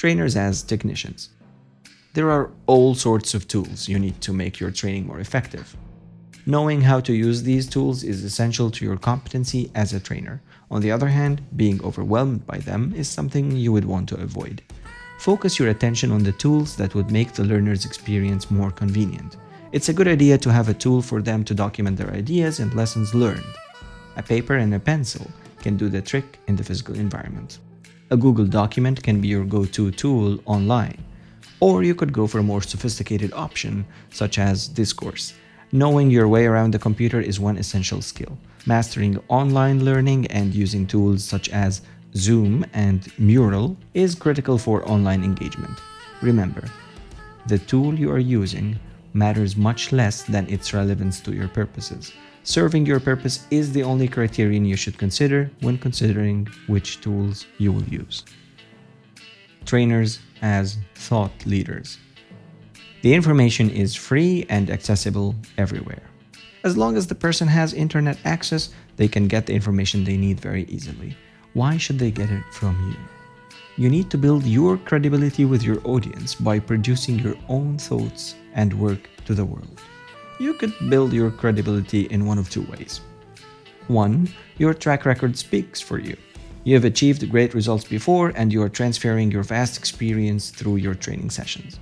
Trainers as technicians. There are all sorts of tools you need to make your training more effective. Knowing how to use these tools is essential to your competency as a trainer. On the other hand, being overwhelmed by them is something you would want to avoid. Focus your attention on the tools that would make the learner's experience more convenient. It's a good idea to have a tool for them to document their ideas and lessons learned. A paper and a pencil can do the trick in the physical environment. A Google document can be your go to tool online. Or you could go for a more sophisticated option, such as Discourse. Knowing your way around the computer is one essential skill. Mastering online learning and using tools such as Zoom, and Mural is critical for online engagement. Remember, the tool you are using matters much less than its relevance to your purposes. Serving your purpose is the only criterion you should consider when considering which tools you will use. Trainers as thought leaders. The information is free and accessible everywhere. As long as the person has internet access, they can get the information they need very easily. Why should they get it from you? You need to build your credibility with your audience by producing your own thoughts and work to the world. You could build your credibility in one of two ways. One, your track record speaks for you. You have achieved great results before and you are transferring your vast experience through your training sessions.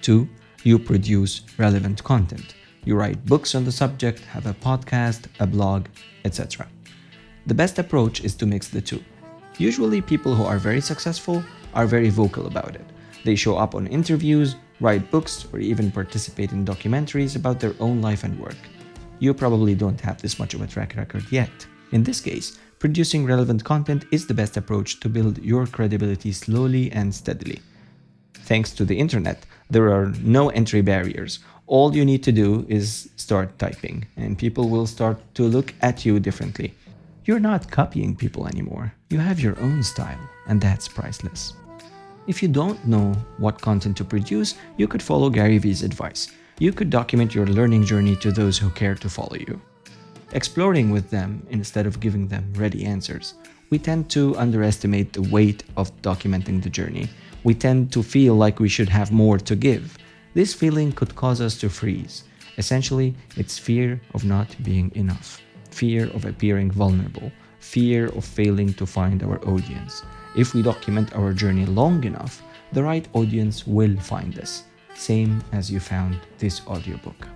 Two, you produce relevant content. You write books on the subject, have a podcast, a blog, etc. The best approach is to mix the two. Usually, people who are very successful are very vocal about it. They show up on interviews, write books, or even participate in documentaries about their own life and work. You probably don't have this much of a track record yet. In this case, producing relevant content is the best approach to build your credibility slowly and steadily. Thanks to the internet, there are no entry barriers. All you need to do is start typing, and people will start to look at you differently. You're not copying people anymore. You have your own style, and that's priceless. If you don't know what content to produce, you could follow Gary Vee's advice. You could document your learning journey to those who care to follow you. Exploring with them instead of giving them ready answers. We tend to underestimate the weight of documenting the journey. We tend to feel like we should have more to give. This feeling could cause us to freeze. Essentially, it's fear of not being enough fear of appearing vulnerable, fear of failing to find our audience. If we document our journey long enough, the right audience will find us, same as you found this audiobook.